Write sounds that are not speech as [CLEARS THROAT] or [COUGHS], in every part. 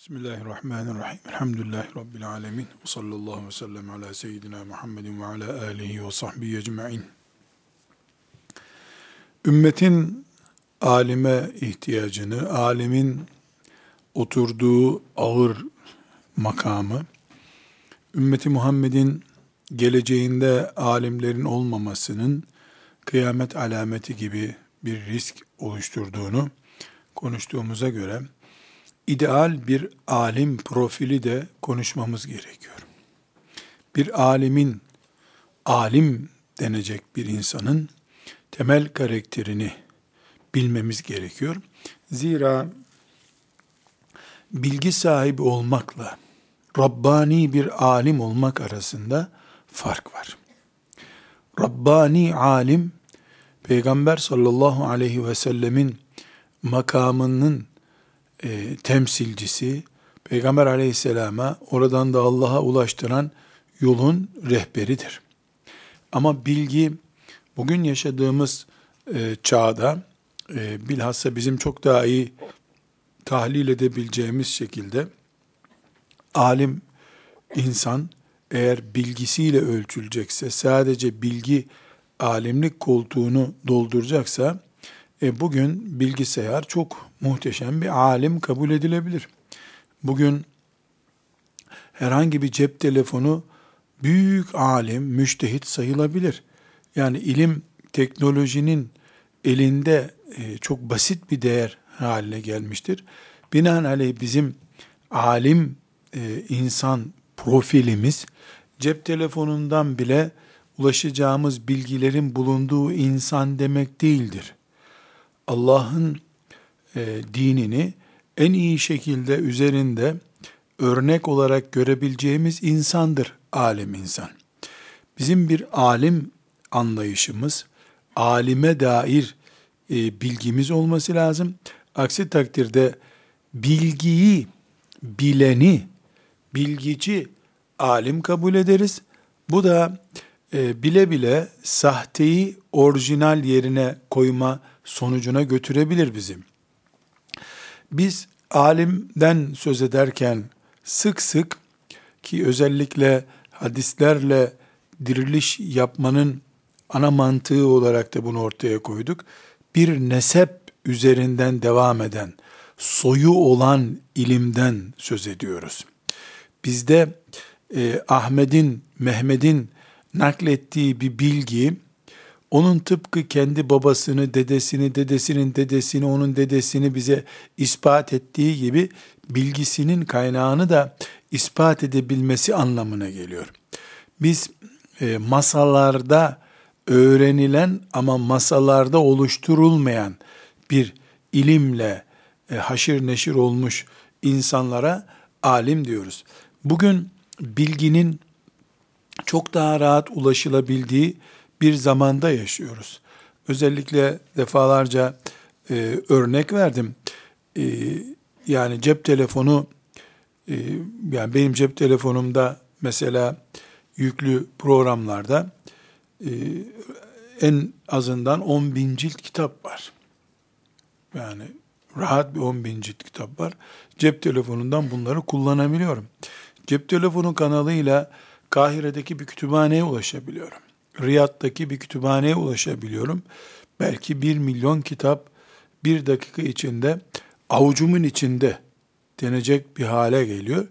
Bismillahirrahmanirrahim. Elhamdülillahi Rabbil alemin. Ve sallallahu ve sellem ala seyyidina Muhammedin ve ala alihi ve sahbihi ecma'in. Ümmetin alime ihtiyacını, alimin oturduğu ağır makamı, ümmeti Muhammed'in geleceğinde alimlerin olmamasının kıyamet alameti gibi bir risk oluşturduğunu konuştuğumuza göre, ideal bir alim profili de konuşmamız gerekiyor. Bir alimin, alim denecek bir insanın temel karakterini bilmemiz gerekiyor. Zira bilgi sahibi olmakla Rabbani bir alim olmak arasında fark var. Rabbani alim, Peygamber sallallahu aleyhi ve sellemin makamının e, temsilcisi, Peygamber aleyhisselama oradan da Allah'a ulaştıran yolun rehberidir. Ama bilgi bugün yaşadığımız e, çağda e, bilhassa bizim çok daha iyi tahlil edebileceğimiz şekilde alim insan eğer bilgisiyle ölçülecekse sadece bilgi alimlik koltuğunu dolduracaksa e, bugün bilgisayar çok muhteşem bir alim kabul edilebilir. Bugün herhangi bir cep telefonu büyük alim, müştehit sayılabilir. Yani ilim teknolojinin elinde e, çok basit bir değer haline gelmiştir. Binaenaleyh bizim alim e, insan profilimiz cep telefonundan bile ulaşacağımız bilgilerin bulunduğu insan demek değildir. Allah'ın e, dinini en iyi şekilde üzerinde örnek olarak görebileceğimiz insandır alim insan. Bizim bir alim anlayışımız, alime dair e, bilgimiz olması lazım. Aksi takdirde bilgiyi, bileni, bilgici alim kabul ederiz. Bu da e, bile bile sahteyi orijinal yerine koyma sonucuna götürebilir bizim. Biz alimden söz ederken sık sık ki özellikle hadislerle diriliş yapmanın ana mantığı olarak da bunu ortaya koyduk. Bir nesep üzerinden devam eden, soyu olan ilimden söz ediyoruz. Bizde e, Ahmet'in, Mehmet'in naklettiği bir bilgi, onun tıpkı kendi babasını, dedesini, dedesinin dedesini, onun dedesini bize ispat ettiği gibi bilgisinin kaynağını da ispat edebilmesi anlamına geliyor. Biz e, masalarda öğrenilen ama masalarda oluşturulmayan bir ilimle e, haşir neşir olmuş insanlara alim diyoruz. Bugün bilginin çok daha rahat ulaşılabildiği bir zamanda yaşıyoruz. Özellikle defalarca e, örnek verdim. E, yani cep telefonu, e, yani benim cep telefonumda mesela yüklü programlarda e, en azından 10 bin cilt kitap var. Yani rahat bir 10 bin cilt kitap var. Cep telefonundan bunları kullanabiliyorum. Cep telefonu kanalıyla Kahire'deki bir kütüphaneye ulaşabiliyorum. Riyad'daki bir kütüphaneye ulaşabiliyorum. Belki bir milyon kitap bir dakika içinde avucumun içinde denecek bir hale geliyor.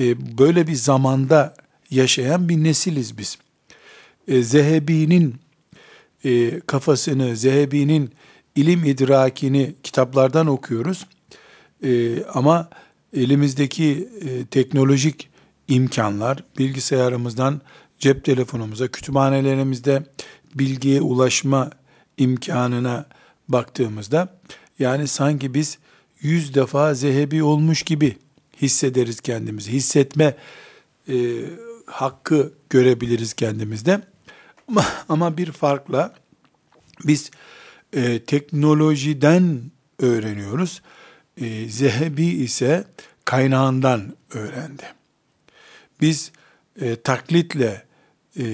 E, böyle bir zamanda yaşayan bir nesiliz biz. E, Zehebi'nin e, kafasını, Zehebi'nin ilim idrakini kitaplardan okuyoruz. E, ama elimizdeki e, teknolojik imkanlar, bilgisayarımızdan cep telefonumuza, kütüphanelerimizde bilgiye ulaşma imkanına baktığımızda, yani sanki biz yüz defa zehebi olmuş gibi hissederiz kendimizi. Hissetme e, hakkı görebiliriz kendimizde. Ama, ama bir farkla biz e, teknolojiden öğreniyoruz. E, zehebi ise kaynağından öğrendi. Biz e, taklitle e,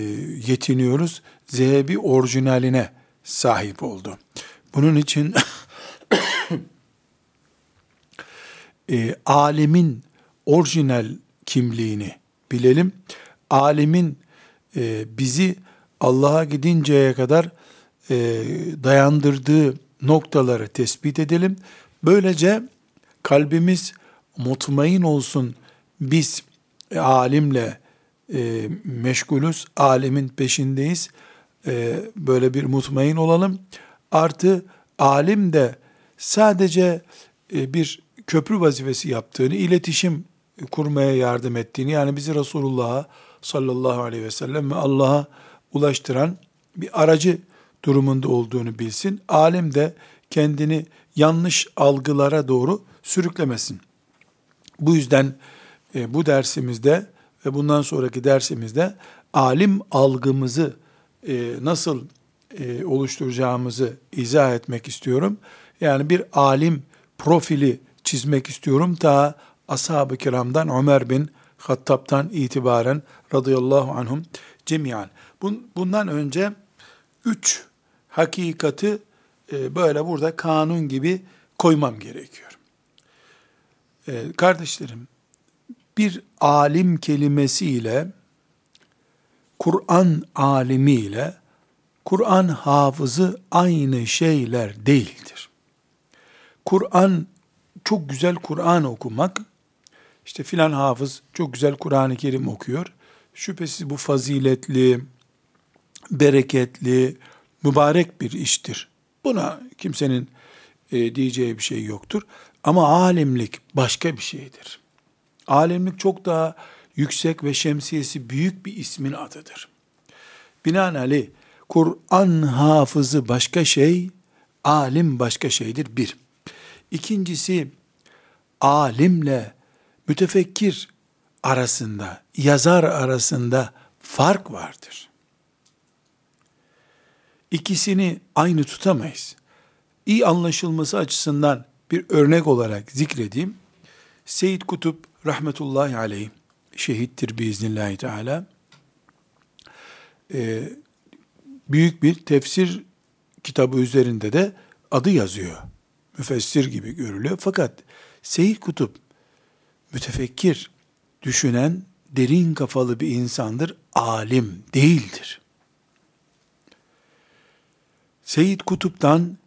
yetiniyoruz. Zehebi orijinaline sahip oldu. Bunun için [COUGHS] e, alemin orijinal kimliğini bilelim. Alemin e, bizi Allah'a gidinceye kadar e, dayandırdığı noktaları tespit edelim. Böylece kalbimiz mutmain olsun. Biz e, alimle e, meşgulüz, alemin peşindeyiz. E, böyle bir mutmain olalım. Artı alim de sadece e, bir köprü vazifesi yaptığını, iletişim kurmaya yardım ettiğini, yani bizi Resulullah'a sallallahu aleyhi ve sellem ve Allah'a ulaştıran bir aracı durumunda olduğunu bilsin. Alim de kendini yanlış algılara doğru sürüklemesin. Bu yüzden e, bu dersimizde ve bundan sonraki dersimizde alim algımızı e, nasıl e, oluşturacağımızı izah etmek istiyorum. Yani bir alim profili çizmek istiyorum. Ta ashab-ı kiramdan Ömer bin Hattab'tan itibaren radıyallahu anhum cemiyan. Bundan önce üç hakikati e, böyle burada kanun gibi koymam gerekiyor. E, kardeşlerim, bir alim kelimesiyle Kur'an alimiyle Kur'an hafızı aynı şeyler değildir. Kur'an çok güzel Kur'an okumak, işte filan hafız çok güzel Kur'an-ı Kerim okuyor. Şüphesiz bu faziletli, bereketli, mübarek bir iştir. Buna kimsenin e, diyeceği bir şey yoktur. Ama alimlik başka bir şeydir. Alimlik çok daha yüksek ve şemsiyesi büyük bir ismin adıdır. Binaenaleyh Kur'an hafızı başka şey, alim başka şeydir bir. İkincisi, alimle mütefekkir arasında, yazar arasında fark vardır. İkisini aynı tutamayız. İyi anlaşılması açısından bir örnek olarak zikredeyim. Seyyid Kutup rahmetullahi aleyh, şehittir biiznillahü teala, ee, büyük bir tefsir kitabı üzerinde de adı yazıyor. Müfessir gibi görülüyor. Fakat Seyyid Kutup mütefekkir, düşünen, derin kafalı bir insandır, alim değildir. Seyyid Kutup'tan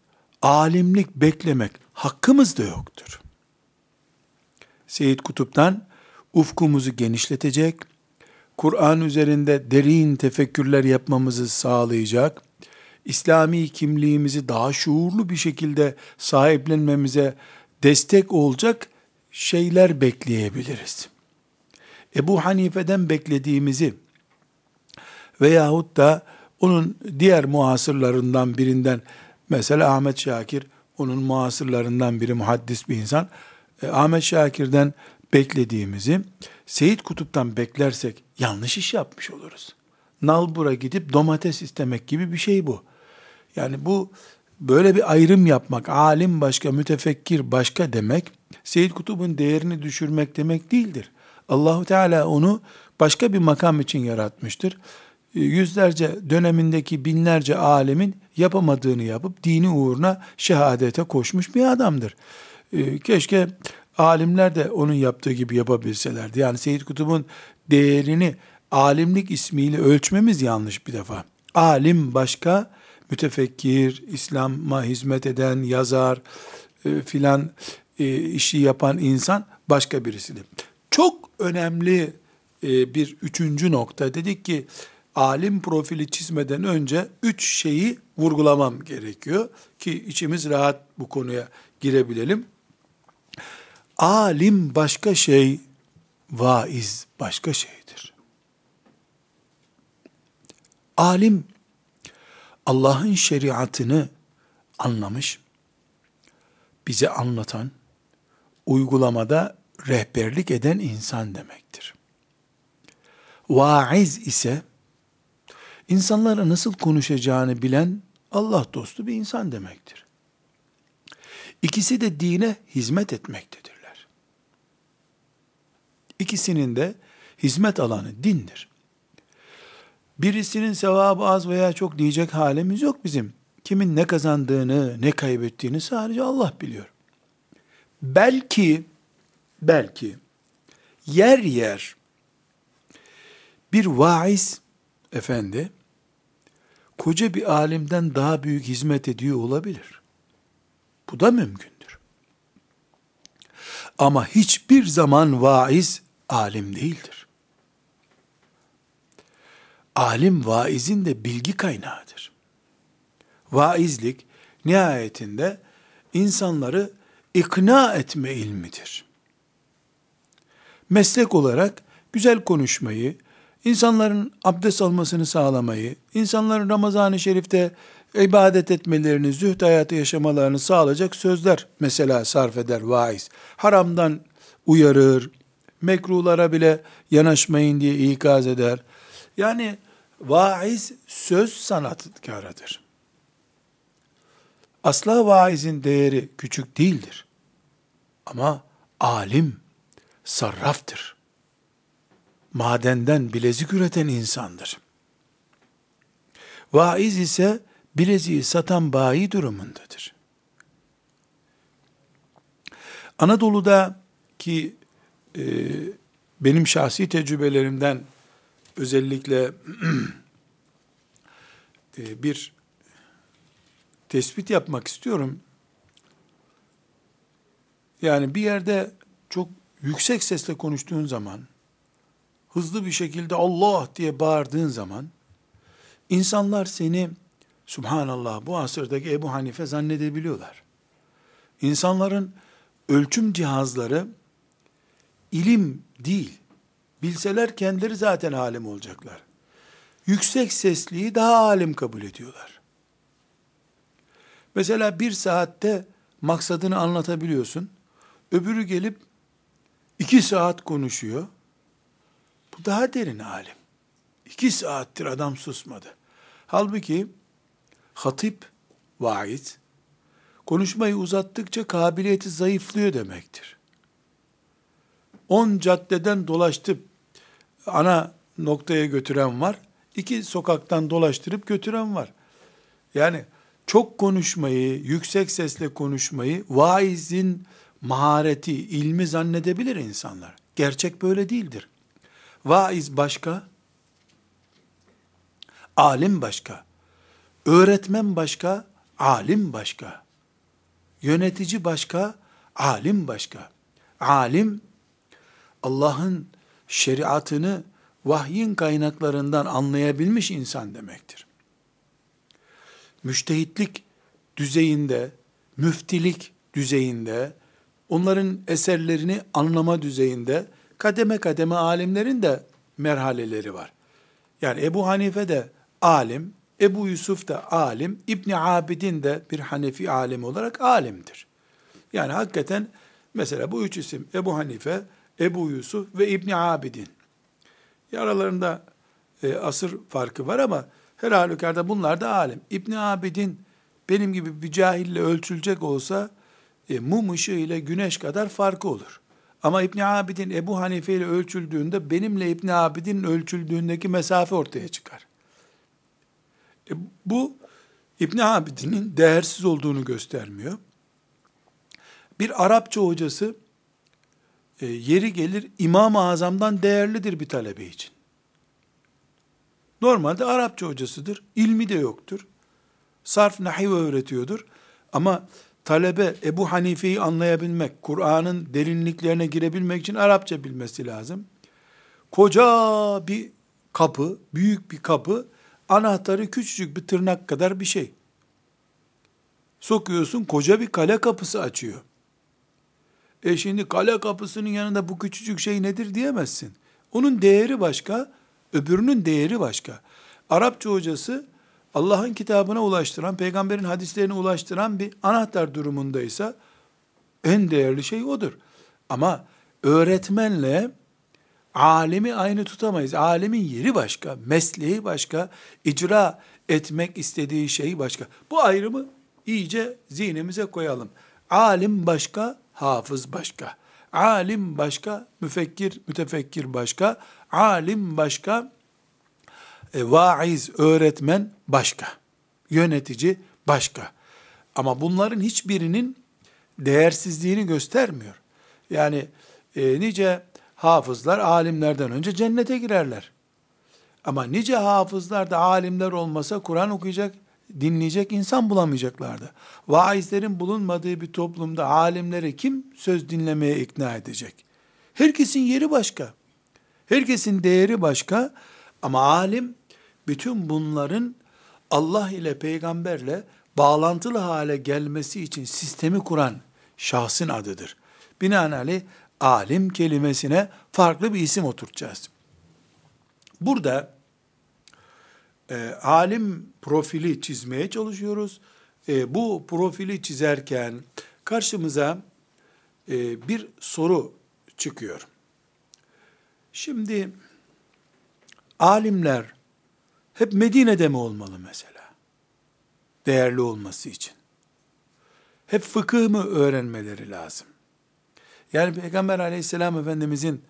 alimlik beklemek hakkımız da yoktur. Seyyid Kutup'tan ufkumuzu genişletecek, Kur'an üzerinde derin tefekkürler yapmamızı sağlayacak, İslami kimliğimizi daha şuurlu bir şekilde sahiplenmemize destek olacak şeyler bekleyebiliriz. Ebu Hanife'den beklediğimizi veyahut da onun diğer muasırlarından birinden mesela Ahmet Şakir onun muasırlarından biri muhaddis bir insan. E, Ahmet Şakir'den beklediğimizi Seyit Kutup'tan beklersek yanlış iş yapmış oluruz. Nalbur'a gidip domates istemek gibi bir şey bu. Yani bu böyle bir ayrım yapmak, alim başka, mütefekkir başka demek, Seyyid Kutub'un değerini düşürmek demek değildir. Allahu Teala onu başka bir makam için yaratmıştır. E, yüzlerce dönemindeki binlerce alemin yapamadığını yapıp dini uğruna şehadete koşmuş bir adamdır. E, keşke alimler de onun yaptığı gibi yapabilselerdi. Yani Seyyid Kutub'un değerini alimlik ismiyle ölçmemiz yanlış bir defa. Alim başka, mütefekkir, İslam'a hizmet eden, yazar e, filan e, işi yapan insan başka birisidir. Çok önemli e, bir üçüncü nokta dedik ki alim profili çizmeden önce üç şeyi vurgulamam gerekiyor ki içimiz rahat bu konuya girebilelim. Alim başka şey, vaiz başka şeydir. Alim Allah'ın şeriatını anlamış, bize anlatan, uygulamada rehberlik eden insan demektir. Vaiz ise insanlara nasıl konuşacağını bilen Allah dostu bir insan demektir. İkisi de dine hizmet etmektedirler. İkisinin de hizmet alanı dindir. Birisinin sevabı az veya çok diyecek halimiz yok bizim. Kimin ne kazandığını, ne kaybettiğini sadece Allah biliyor. Belki belki yer yer bir vaiz efendi koca bir alimden daha büyük hizmet ediyor olabilir. Bu da mümkündür. Ama hiçbir zaman vaiz alim değildir. Alim vaizin de bilgi kaynağıdır. Vaizlik nihayetinde insanları ikna etme ilmidir. Meslek olarak güzel konuşmayı, insanların abdest almasını sağlamayı, insanların Ramazan-ı Şerif'te ibadet etmelerini, zühd hayatı yaşamalarını sağlayacak sözler mesela sarf eder vaiz. Haramdan uyarır, mekruhlara bile yanaşmayın diye ikaz eder. Yani vaiz söz sanatkarıdır. Asla vaizin değeri küçük değildir. Ama alim sarraftır. Madenden bilezik üreten insandır. Vaiz ise bileziği satan bayi durumundadır. Anadolu'da ki e, benim şahsi tecrübelerimden özellikle [CLEARS THROAT] e, bir tespit yapmak istiyorum. Yani bir yerde çok yüksek sesle konuştuğun zaman, hızlı bir şekilde Allah diye bağırdığın zaman, insanlar seni Subhanallah bu asırdaki Ebu Hanife zannedebiliyorlar. İnsanların ölçüm cihazları ilim değil. Bilseler kendileri zaten alim olacaklar. Yüksek sesliyi daha alim kabul ediyorlar. Mesela bir saatte maksadını anlatabiliyorsun. Öbürü gelip iki saat konuşuyor. Bu daha derin alim. İki saattir adam susmadı. Halbuki hatip, vaiz, konuşmayı uzattıkça kabiliyeti zayıflıyor demektir. On caddeden dolaştıp ana noktaya götüren var. iki sokaktan dolaştırıp götüren var. Yani çok konuşmayı, yüksek sesle konuşmayı vaizin mahareti, ilmi zannedebilir insanlar. Gerçek böyle değildir. Vaiz başka, alim başka, öğretmen başka, alim başka, yönetici başka, alim başka. Alim, Allah'ın şeriatını vahyin kaynaklarından anlayabilmiş insan demektir. Müştehitlik düzeyinde, müftilik düzeyinde, onların eserlerini anlama düzeyinde kademe kademe alimlerin de merhaleleri var. Yani Ebu Hanife de alim, Ebu Yusuf da alim, İbni Abidin de bir Hanefi alim olarak alimdir. Yani hakikaten mesela bu üç isim Ebu Hanife, Ebu Yusuf ve İbni Abidin. Aralarında e, asır farkı var ama her halükarda bunlar da alim. İbni Abidin benim gibi bir cahille ölçülecek olsa e, mum ışığı ile güneş kadar farkı olur. Ama İbn Abidin Ebu Hanife ile ölçüldüğünde benimle İbn Abidin ölçüldüğündeki mesafe ortaya çıkar. E, bu İbn Abidin'in değersiz olduğunu göstermiyor. Bir Arapça hocası e, yeri gelir İmam-ı Azam'dan değerlidir bir talebe için. Normalde Arapça hocasıdır, ilmi de yoktur. Sarf nahiv öğretiyordur. Ama talebe Ebu Hanife'yi anlayabilmek, Kur'an'ın derinliklerine girebilmek için Arapça bilmesi lazım. Koca bir kapı, büyük bir kapı, anahtarı küçücük bir tırnak kadar bir şey. Sokuyorsun, koca bir kale kapısı açıyor. E şimdi kale kapısının yanında bu küçücük şey nedir diyemezsin. Onun değeri başka, öbürünün değeri başka. Arapça hocası Allah'ın kitabına ulaştıran, peygamberin hadislerine ulaştıran bir anahtar durumundaysa en değerli şey odur. Ama öğretmenle alemi aynı tutamayız. Alemin yeri başka, mesleği başka, icra etmek istediği şey başka. Bu ayrımı iyice zihnimize koyalım. Alim başka, hafız başka. Alim başka, müfekkir, mütefekkir başka. Alim başka, e, vaiz, öğretmen başka. Yönetici başka. Ama bunların hiçbirinin değersizliğini göstermiyor. Yani E, nice hafızlar alimlerden önce cennete girerler. Ama nice hafızlar da alimler olmasa Kur'an okuyacak, dinleyecek insan bulamayacaklardı. Vaizlerin bulunmadığı bir toplumda alimleri kim söz dinlemeye ikna edecek? Herkesin yeri başka. Herkesin değeri başka. Ama alim bütün bunların Allah ile peygamberle bağlantılı hale gelmesi için sistemi kuran şahsın adıdır. Binaenaleyh alim kelimesine farklı bir isim oturtacağız. Burada e, alim profili çizmeye çalışıyoruz. E, bu profili çizerken karşımıza e, bir soru çıkıyor. Şimdi alimler hep Medine'de mi olmalı mesela? Değerli olması için. Hep fıkıh mı öğrenmeleri lazım? Yani Peygamber aleyhisselam efendimizin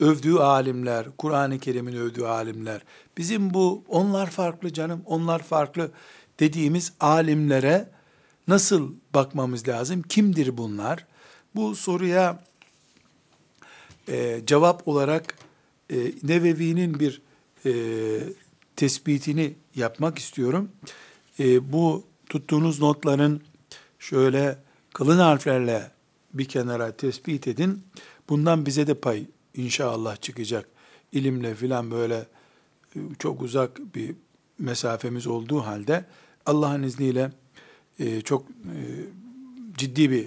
övdüğü alimler, Kur'an-ı Kerim'in övdüğü alimler, bizim bu onlar farklı canım, onlar farklı dediğimiz alimlere nasıl bakmamız lazım? Kimdir bunlar? Bu soruya e, cevap olarak e, Nevevi'nin bir e, tespitini yapmak istiyorum. E, bu tuttuğunuz notların şöyle kalın harflerle bir kenara tespit edin. Bundan bize de pay inşallah çıkacak. İlimle filan böyle e, çok uzak bir mesafemiz olduğu halde Allah'ın izniyle e, çok e, ciddi bir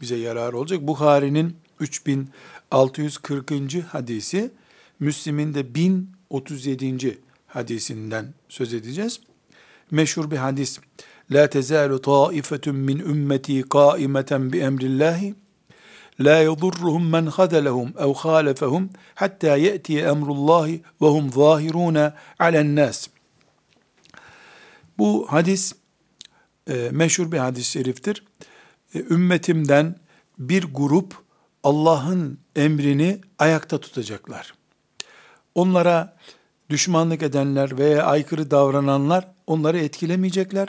bize yarar olacak. Bukhari'nin 3640. hadisi, Müslim'in de 1037. hadisinden söz edeceğiz. Meşhur bir hadis. La tezalu taifetun min ümmeti kaimeten bi emrillahi la yadurruhum men khadalahum ev khalafahum hatta ya'ti emrullahi ve hum zahirun alen nas. Bu hadis e, meşhur bir hadis-i şeriftir. E, ümmetimden bir grup Allah'ın emrini ayakta tutacaklar. Onlara düşmanlık edenler veya aykırı davrananlar onları etkilemeyecekler.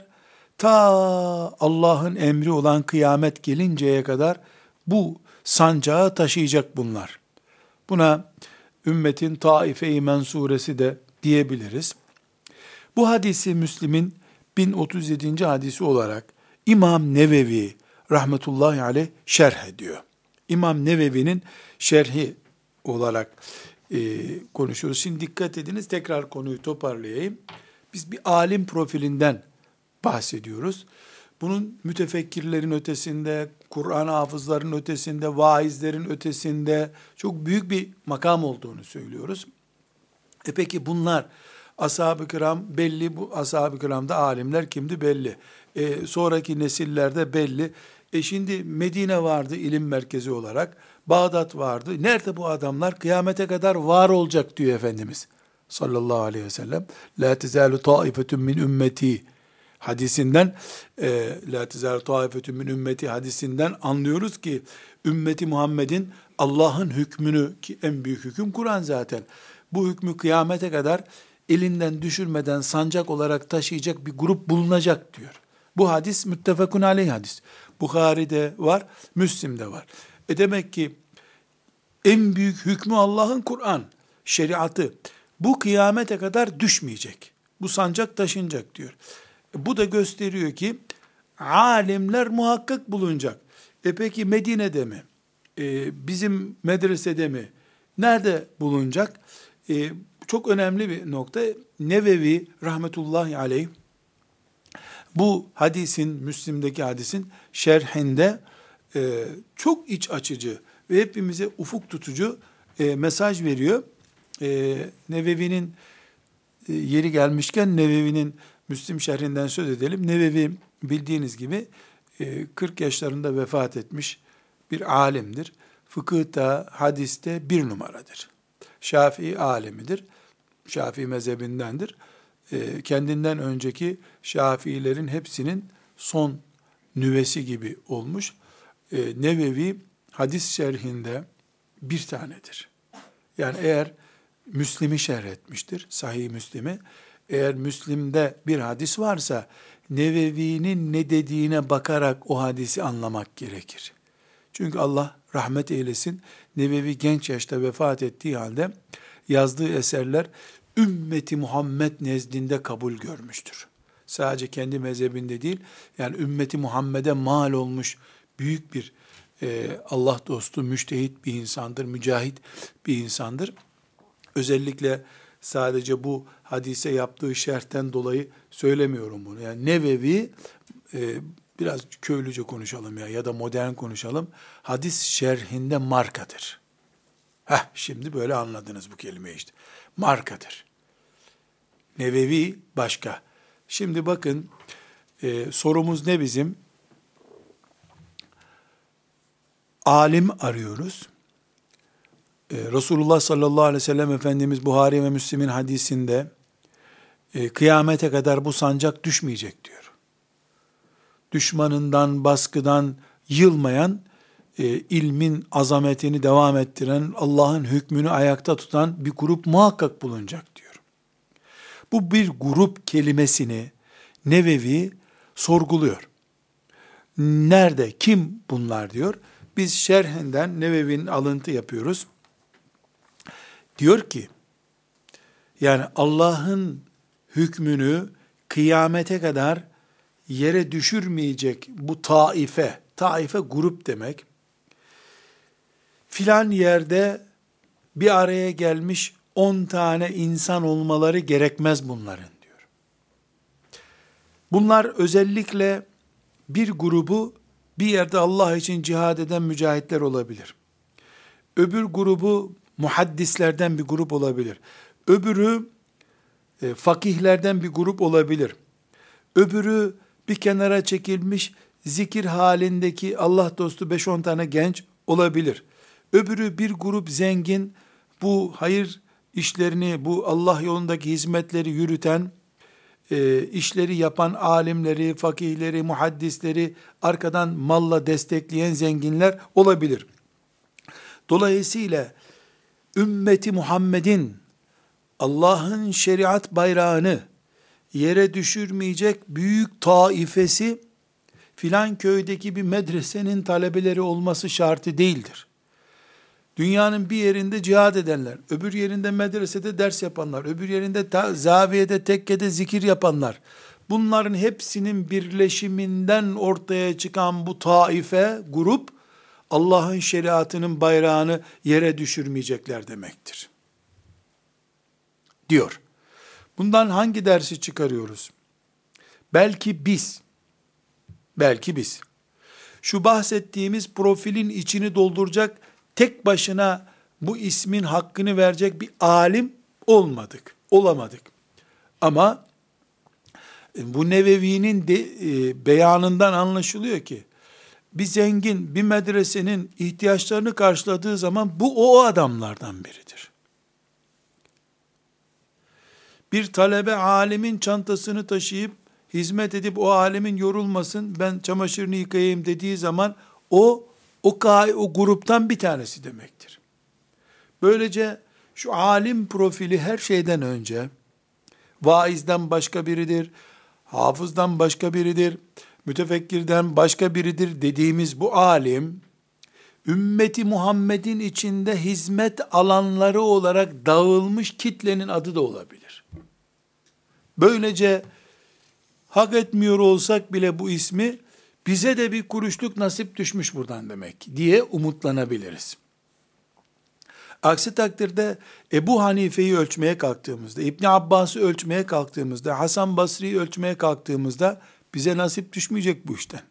Ta Allah'ın emri olan kıyamet gelinceye kadar bu sancağı taşıyacak bunlar. Buna ümmetin taife-i mensuresi de diyebiliriz. Bu hadisi Müslim'in 1037. hadisi olarak İmam Nevevi rahmetullahi aleyh şerh ediyor. İmam Nevevi'nin şerhi olarak e, konuşuyoruz. Şimdi dikkat ediniz tekrar konuyu toparlayayım. Biz bir alim profilinden bahsediyoruz. Bunun mütefekkirlerin ötesinde, Kur'an hafızların ötesinde, vaizlerin ötesinde çok büyük bir makam olduğunu söylüyoruz. E peki bunlar ashab-ı kiram belli, bu ashab-ı kiramda alimler kimdi belli. E, sonraki nesillerde belli. E şimdi Medine vardı ilim merkezi olarak. Bağdat vardı. Nerede bu adamlar? Kıyamete kadar var olacak diyor Efendimiz sallallahu aleyhi ve sellem. La tezalu taifetun min ümmeti hadisinden e, La tezalu taifetun min ümmeti hadisinden anlıyoruz ki ümmeti Muhammed'in Allah'ın hükmünü ki en büyük hüküm Kur'an zaten. Bu hükmü kıyamete kadar elinden düşürmeden sancak olarak taşıyacak bir grup bulunacak diyor. Bu hadis müttefakun aleyh hadis. Bukhari'de var, Müslim'de var. E demek ki en büyük hükmü Allah'ın Kur'an, şeriatı. Bu kıyamete kadar düşmeyecek. Bu sancak taşınacak diyor. Bu da gösteriyor ki alimler muhakkak bulunacak. E peki Medine'de mi? E, bizim medresede mi? Nerede bulunacak? E, çok önemli bir nokta. Nevevi rahmetullahi aleyh bu hadisin, Müslim'deki hadisin şerhinde e, çok iç açıcı ve hepimize ufuk tutucu e, mesaj veriyor. E, Nevevi'nin e, yeri gelmişken Nevevi'nin Müslim şerhinden söz edelim. Nevevi bildiğiniz gibi e, 40 yaşlarında vefat etmiş bir alimdir. Fıkıhta, hadiste bir numaradır. Şafii alemidir. Şafii mezhebindendir. E, kendinden önceki Şafiilerin hepsinin son nüvesi gibi olmuş. E, Nevevi hadis şerhinde bir tanedir. Yani eğer Müslim'i şerh etmiştir, Sahih Müslim'i, eğer Müslim'de bir hadis varsa, Nevevi'nin ne dediğine bakarak o hadisi anlamak gerekir. Çünkü Allah rahmet eylesin. Nevevi genç yaşta vefat ettiği halde yazdığı eserler ümmeti Muhammed nezdinde kabul görmüştür. Sadece kendi mezhebinde değil, yani ümmeti Muhammed'e mal olmuş büyük bir e, Allah dostu, müştehit bir insandır, mücahit bir insandır. Özellikle sadece bu hadise yaptığı şerhten dolayı söylemiyorum bunu. Yani Nevevi, e, biraz köylüce konuşalım ya ya da modern konuşalım. Hadis şerhinde markadır. Heh, şimdi böyle anladınız bu kelimeyi işte. Markadır. Nevevi başka. Şimdi bakın e, sorumuz ne bizim? Alim arıyoruz. E, Resulullah sallallahu aleyhi ve sellem Efendimiz Buhari ve Müslim'in hadisinde e, kıyamete kadar bu sancak düşmeyecek diyor. Düşmanından, baskıdan yılmayan, e, ilmin azametini devam ettiren, Allah'ın hükmünü ayakta tutan bir grup muhakkak bulunacak diyor. Bu bir grup kelimesini Nevevi sorguluyor. Nerede, kim bunlar diyor. Biz şerhinden Nevevi'nin alıntı yapıyoruz. Diyor ki, yani Allah'ın hükmünü kıyamete kadar yere düşürmeyecek bu taife, taife grup demek, filan yerde bir araya gelmiş on tane insan olmaları gerekmez bunların diyor. Bunlar özellikle bir grubu bir yerde Allah için cihad eden mücahitler olabilir. Öbür grubu muhaddislerden bir grup olabilir. Öbürü e, fakihlerden bir grup olabilir. Öbürü bir kenara çekilmiş zikir halindeki Allah dostu 5-10 tane genç olabilir. Öbürü bir grup zengin bu hayır işlerini, bu Allah yolundaki hizmetleri yürüten, e, işleri yapan alimleri, fakihleri, muhaddisleri arkadan malla destekleyen zenginler olabilir. Dolayısıyla ümmeti Muhammed'in Allah'ın şeriat bayrağını yere düşürmeyecek büyük taifesi filan köydeki bir medresenin talebeleri olması şartı değildir. Dünyanın bir yerinde cihad edenler, öbür yerinde medresede ders yapanlar, öbür yerinde ta, zaviyede, tekkede zikir yapanlar, bunların hepsinin birleşiminden ortaya çıkan bu taife, grup, Allah'ın şeriatının bayrağını yere düşürmeyecekler demektir. Diyor. Bundan hangi dersi çıkarıyoruz? Belki biz, belki biz, şu bahsettiğimiz profilin içini dolduracak tek başına bu ismin hakkını verecek bir alim olmadık, olamadık. Ama e, bu Nevevi'nin de, e, beyanından anlaşılıyor ki, bir zengin bir medresenin ihtiyaçlarını karşıladığı zaman bu o adamlardan biridir. Bir talebe alimin çantasını taşıyıp hizmet edip o alimin yorulmasın ben çamaşırını yıkayayım dediği zaman o o, o gruptan bir tanesi demektir. Böylece şu alim profili her şeyden önce vaizden başka biridir, hafızdan başka biridir, mütefekkirden başka biridir dediğimiz bu alim, ümmeti Muhammed'in içinde hizmet alanları olarak dağılmış kitlenin adı da olabilir. Böylece hak etmiyor olsak bile bu ismi bize de bir kuruşluk nasip düşmüş buradan demek diye umutlanabiliriz. Aksi takdirde Ebu Hanife'yi ölçmeye kalktığımızda, İbni Abbas'ı ölçmeye kalktığımızda, Hasan Basri'yi ölçmeye kalktığımızda bize nasip düşmeyecek bu işten.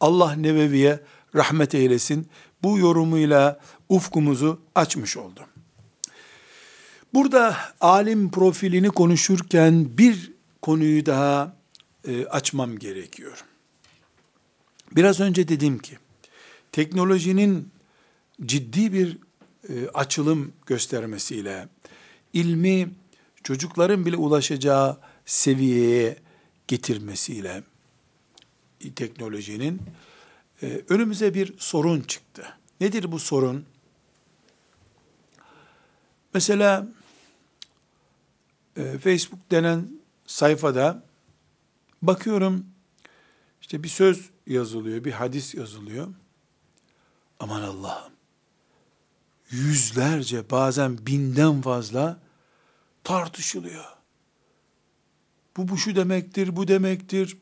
Allah Nevevi'ye rahmet eylesin. Bu yorumuyla ufkumuzu açmış oldu. Burada alim profilini konuşurken bir konuyu daha e, açmam gerekiyor. Biraz önce dedim ki, teknolojinin ciddi bir e, açılım göstermesiyle, ilmi çocukların bile ulaşacağı seviyeye getirmesiyle, teknolojinin e, önümüze bir sorun çıktı. Nedir bu sorun? Mesela e, Facebook denen sayfada bakıyorum işte bir söz yazılıyor, bir hadis yazılıyor. Aman Allah'ım. Yüzlerce bazen binden fazla tartışılıyor. Bu bu şu demektir, bu demektir.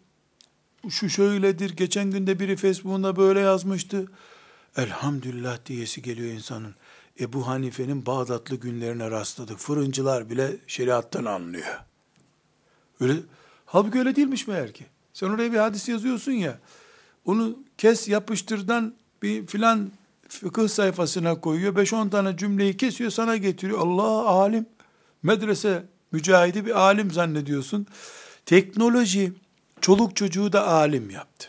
Şu şöyledir. Geçen günde biri Facebook'unda böyle yazmıştı. Elhamdülillah diyesi geliyor insanın. Ebu Hanife'nin Bağdatlı günlerine rastladık. Fırıncılar bile şeriattan anlıyor. Öyle, halbuki öyle değilmiş meğer ki. Sen oraya bir hadis yazıyorsun ya, onu kes yapıştırdan bir filan fıkıh sayfasına koyuyor. 5-10 tane cümleyi kesiyor sana getiriyor. Allah alim. Medrese mücahidi bir alim zannediyorsun. Teknoloji çoluk çocuğu da alim yaptı.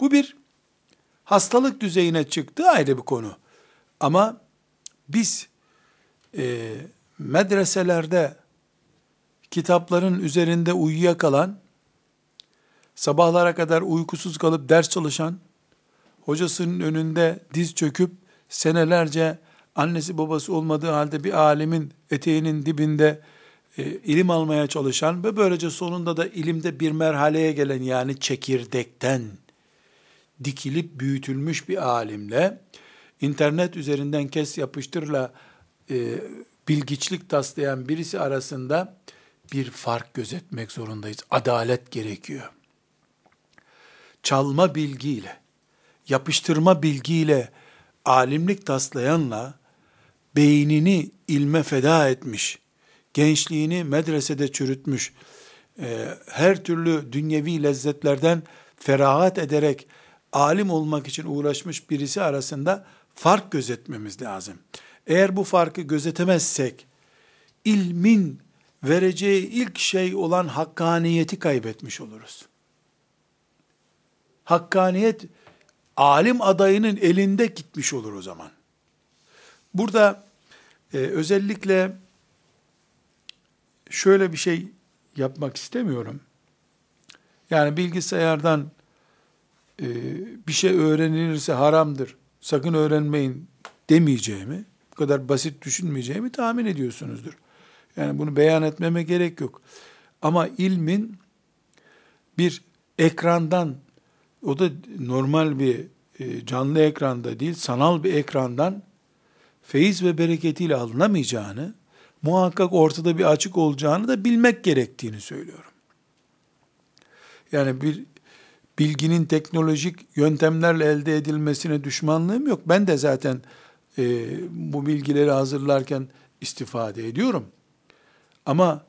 Bu bir hastalık düzeyine çıktı ayrı bir konu. Ama biz e, medreselerde kitapların üzerinde uyuyakalan, sabahlara kadar uykusuz kalıp ders çalışan, hocasının önünde diz çöküp senelerce annesi babası olmadığı halde bir alimin eteğinin dibinde e, ilim almaya çalışan ve böylece sonunda da ilimde bir merhaleye gelen yani çekirdekten dikilip büyütülmüş bir alimle internet üzerinden kes yapıştırla e, bilgiçlik taslayan birisi arasında bir fark gözetmek zorundayız. Adalet gerekiyor. Çalma bilgiyle, yapıştırma bilgiyle alimlik taslayanla beynini ilme feda etmiş, gençliğini medresede çürütmüş, e, her türlü dünyevi lezzetlerden ferahat ederek alim olmak için uğraşmış birisi arasında fark gözetmemiz lazım. Eğer bu farkı gözetemezsek, ilmin vereceği ilk şey olan hakkaniyeti kaybetmiş oluruz. Hakkaniyet, alim adayının elinde gitmiş olur o zaman. Burada e, özellikle şöyle bir şey yapmak istemiyorum. Yani bilgisayardan e, bir şey öğrenilirse haramdır, sakın öğrenmeyin demeyeceğimi, bu kadar basit düşünmeyeceğimi tahmin ediyorsunuzdur. Yani bunu beyan etmeme gerek yok. Ama ilmin bir ekrandan, o da normal bir e, canlı ekranda değil, sanal bir ekrandan feyiz ve bereketiyle alınamayacağını, muhakkak ortada bir açık olacağını da bilmek gerektiğini söylüyorum. Yani bir bilginin teknolojik yöntemlerle elde edilmesine düşmanlığım yok. Ben de zaten e, bu bilgileri hazırlarken istifade ediyorum. Ama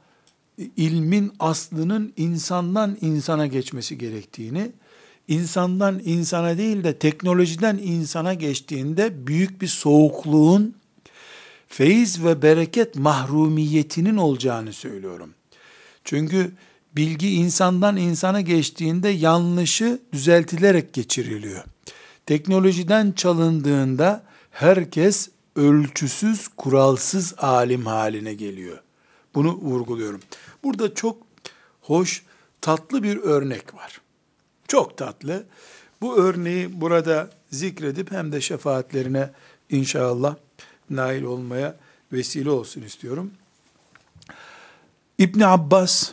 ilmin aslının insandan insana geçmesi gerektiğini, insandan insana değil de teknolojiden insana geçtiğinde büyük bir soğukluğun, feyiz ve bereket mahrumiyetinin olacağını söylüyorum. Çünkü bilgi insandan insana geçtiğinde yanlışı düzeltilerek geçiriliyor. Teknolojiden çalındığında herkes ölçüsüz, kuralsız alim haline geliyor. Bunu vurguluyorum. Burada çok hoş, tatlı bir örnek var. Çok tatlı. Bu örneği burada zikredip hem de şefaatlerine inşallah nail olmaya vesile olsun istiyorum. İbn Abbas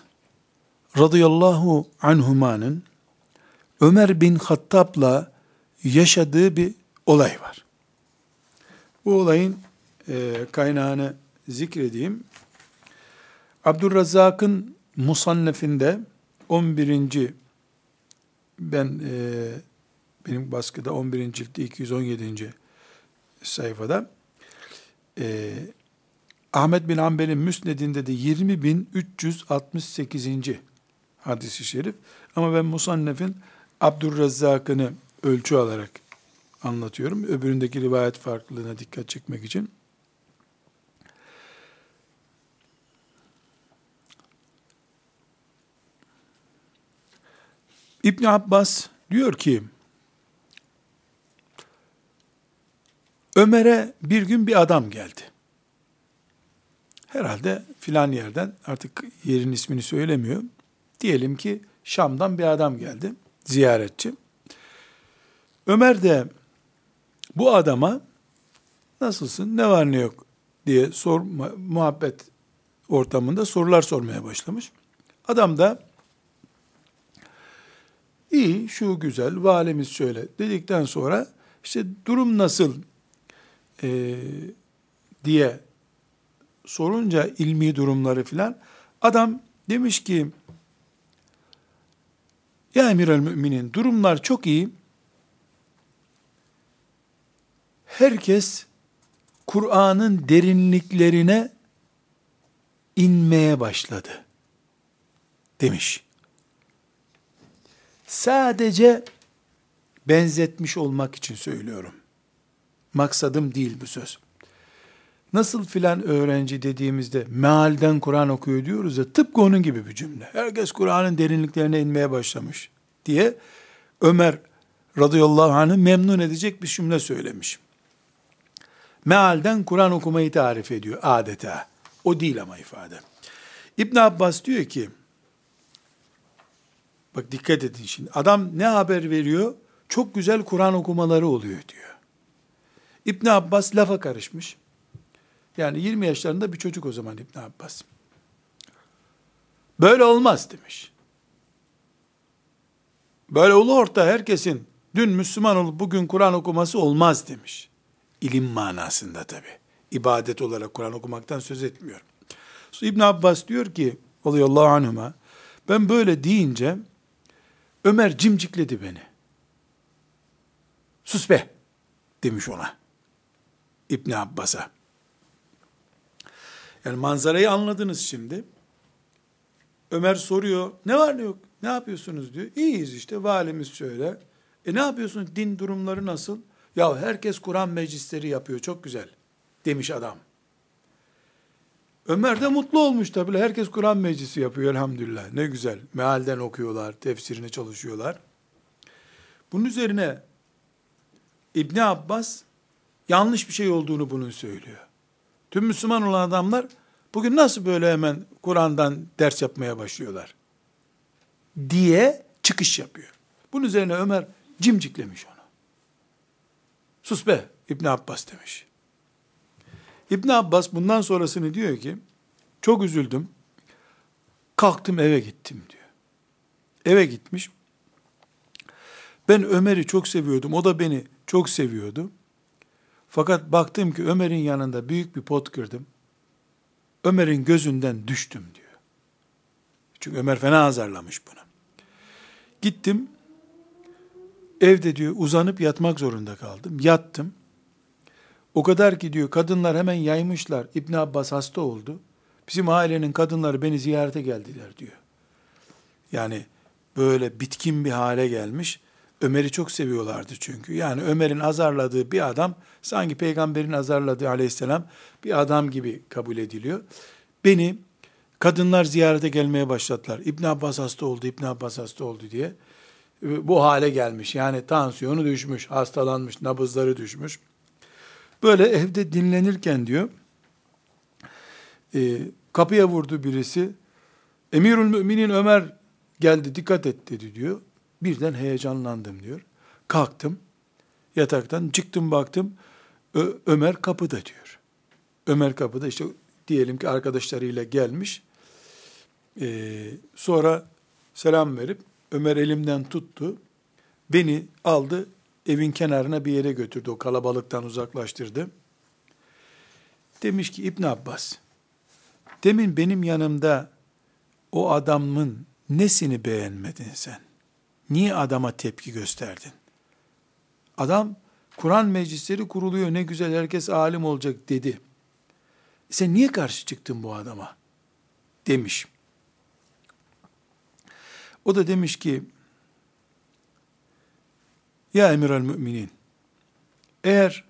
radıyallahu anhumanın Ömer bin Hattab'la yaşadığı bir olay var. Bu olayın e, kaynağını zikredeyim. Abdurrazzak'ın Musannef'inde 11. ben e, benim baskıda 11. ciltte 217. sayfada e, Ahmet bin Hanbel'in Müsned'inde de 20.368. hadisi şerif ama ben Musannef'in Abdurrazzak'ını ölçü alarak anlatıyorum. Öbüründeki rivayet farklılığına dikkat çekmek için. İbn Abbas diyor ki Ömer'e bir gün bir adam geldi. Herhalde filan yerden artık yerin ismini söylemiyor. Diyelim ki Şam'dan bir adam geldi. Ziyaretçi. Ömer de bu adama nasılsın, ne var ne yok diye sor, muhabbet ortamında sorular sormaya başlamış. Adam da İyi, şu güzel, valimiz şöyle dedikten sonra işte durum nasıl e, diye sorunca ilmi durumları filan adam demiş ki ya emir müminin durumlar çok iyi. Herkes Kur'an'ın derinliklerine inmeye başladı demiş. Sadece benzetmiş olmak için söylüyorum. Maksadım değil bu söz. Nasıl filan öğrenci dediğimizde mealden Kur'an okuyor diyoruz ya tıpkı onun gibi bir cümle. Herkes Kur'an'ın derinliklerine inmeye başlamış diye Ömer radıyallahu anh'ı memnun edecek bir cümle söylemiş. Mealden Kur'an okumayı tarif ediyor adeta. O değil ama ifade. İbn Abbas diyor ki, bak dikkat edin şimdi, adam ne haber veriyor? Çok güzel Kur'an okumaları oluyor diyor. İbn Abbas lafa karışmış. Yani 20 yaşlarında bir çocuk o zaman İbn Abbas. Böyle olmaz demiş. Böyle ulu orta herkesin dün Müslüman olup bugün Kur'an okuması olmaz demiş. İlim manasında tabi. İbadet olarak Kur'an okumaktan söz etmiyor. İbn Abbas diyor ki radıyallahu anhuma ben böyle deyince Ömer cimcikledi beni. Sus be demiş ona. İbn Abbas'a. Yani manzarayı anladınız şimdi. Ömer soruyor, ne var ne yok, ne yapıyorsunuz diyor. İyiyiz işte, valimiz şöyle. E ne yapıyorsunuz, din durumları nasıl? Ya herkes Kur'an meclisleri yapıyor, çok güzel demiş adam. Ömer de mutlu olmuş tabii. Herkes Kur'an meclisi yapıyor elhamdülillah. Ne güzel. Mealden okuyorlar, tefsirini çalışıyorlar. Bunun üzerine İbn Abbas yanlış bir şey olduğunu bunun söylüyor. Tüm Müslüman olan adamlar bugün nasıl böyle hemen Kur'an'dan ders yapmaya başlıyorlar? Diye çıkış yapıyor. Bunun üzerine Ömer cimciklemiş onu. Sus be İbn Abbas demiş. İbn Abbas bundan sonrasını diyor ki, çok üzüldüm, kalktım eve gittim diyor. Eve gitmiş, ben Ömer'i çok seviyordum, o da beni çok seviyordu. Fakat baktım ki Ömer'in yanında büyük bir pot kırdım. Ömer'in gözünden düştüm diyor. Çünkü Ömer fena azarlamış bunu. Gittim, evde diyor uzanıp yatmak zorunda kaldım. Yattım. O kadar ki diyor kadınlar hemen yaymışlar. İbn Abbas hasta oldu. Bizim ailenin kadınları beni ziyarete geldiler diyor. Yani böyle bitkin bir hale gelmiş. Ömer'i çok seviyorlardı çünkü. Yani Ömer'in azarladığı bir adam sanki peygamberin azarladığı aleyhisselam bir adam gibi kabul ediliyor. Beni kadınlar ziyarete gelmeye başladılar. İbn Abbas hasta oldu, İbn Abbas hasta oldu diye. Bu hale gelmiş. Yani tansiyonu düşmüş, hastalanmış, nabızları düşmüş. Böyle evde dinlenirken diyor, e, kapıya vurdu birisi. Emirül Müminin Ömer geldi dikkat et dedi diyor. Birden heyecanlandım diyor. Kalktım yataktan çıktım baktım Ö- Ömer kapıda diyor. Ömer kapıda işte diyelim ki arkadaşlarıyla gelmiş. Ee, sonra selam verip Ömer elimden tuttu. Beni aldı evin kenarına bir yere götürdü. O kalabalıktan uzaklaştırdı. Demiş ki İbn Abbas, demin benim yanımda o adamın nesini beğenmedin sen? Niye adama tepki gösterdin? Adam Kur'an meclisleri kuruluyor ne güzel herkes alim olacak dedi. E sen niye karşı çıktın bu adama? Demiş. O da demiş ki ya emir el müminin eğer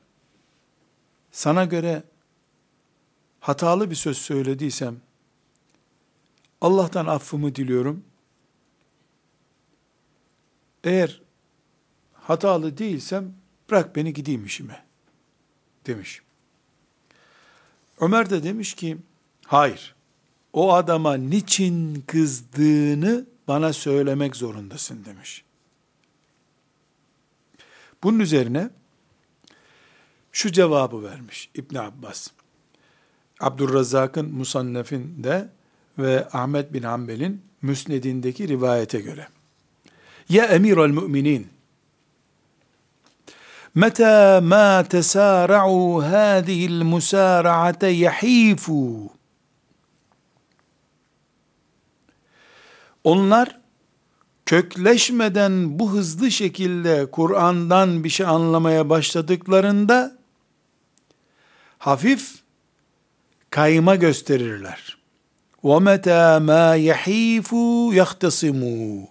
sana göre hatalı bir söz söylediysem Allah'tan affımı diliyorum. Eğer hatalı değilsem bırak beni gideyim işime demiş. Ömer de demiş ki hayır o adama niçin kızdığını bana söylemek zorundasın demiş. Bunun üzerine şu cevabı vermiş İbn Abbas. Abdurrazzak'ın Musannef'inde ve Ahmet bin Hanbel'in Müsned'indeki rivayete göre. Ya emir müminin متى ما تسارعوا هذه المسارعة يحيفوا Onlar kökleşmeden bu hızlı şekilde Kur'an'dan bir şey anlamaya başladıklarında hafif kayma gösterirler. وَمَتَى مَا يَح۪يفُوا يَخْتَصِمُوا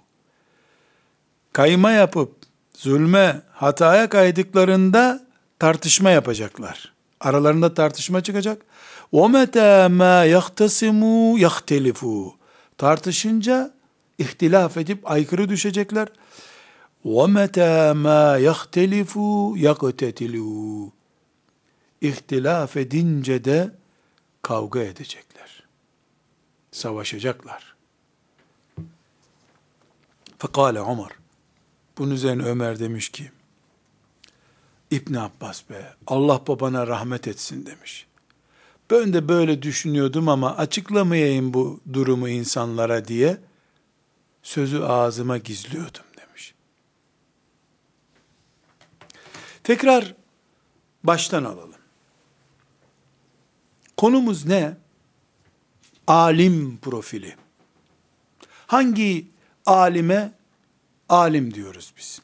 Kayma yapıp zulme, hataya kaydıklarında tartışma yapacaklar. Aralarında tartışma çıkacak. وَمَتَى مَا يَخْتَصِمُوا يَخْتَلِفُوا Tartışınca ihtilaf edip aykırı düşecekler. وَمَتَى مَا يَخْتَلِفُوا يَقْتَتِلُوا İhtilaf edince de kavga edecekler. Savaşacaklar. Fekale Ömer. Bunun üzerine Ömer demiş ki, İbn Abbas be, Allah babana rahmet etsin demiş. Ben de böyle düşünüyordum ama açıklamayayım bu durumu insanlara diye sözü ağzıma gizliyordum demiş. Tekrar baştan alalım. Konumuz ne? Alim profili. Hangi alime alim diyoruz biz?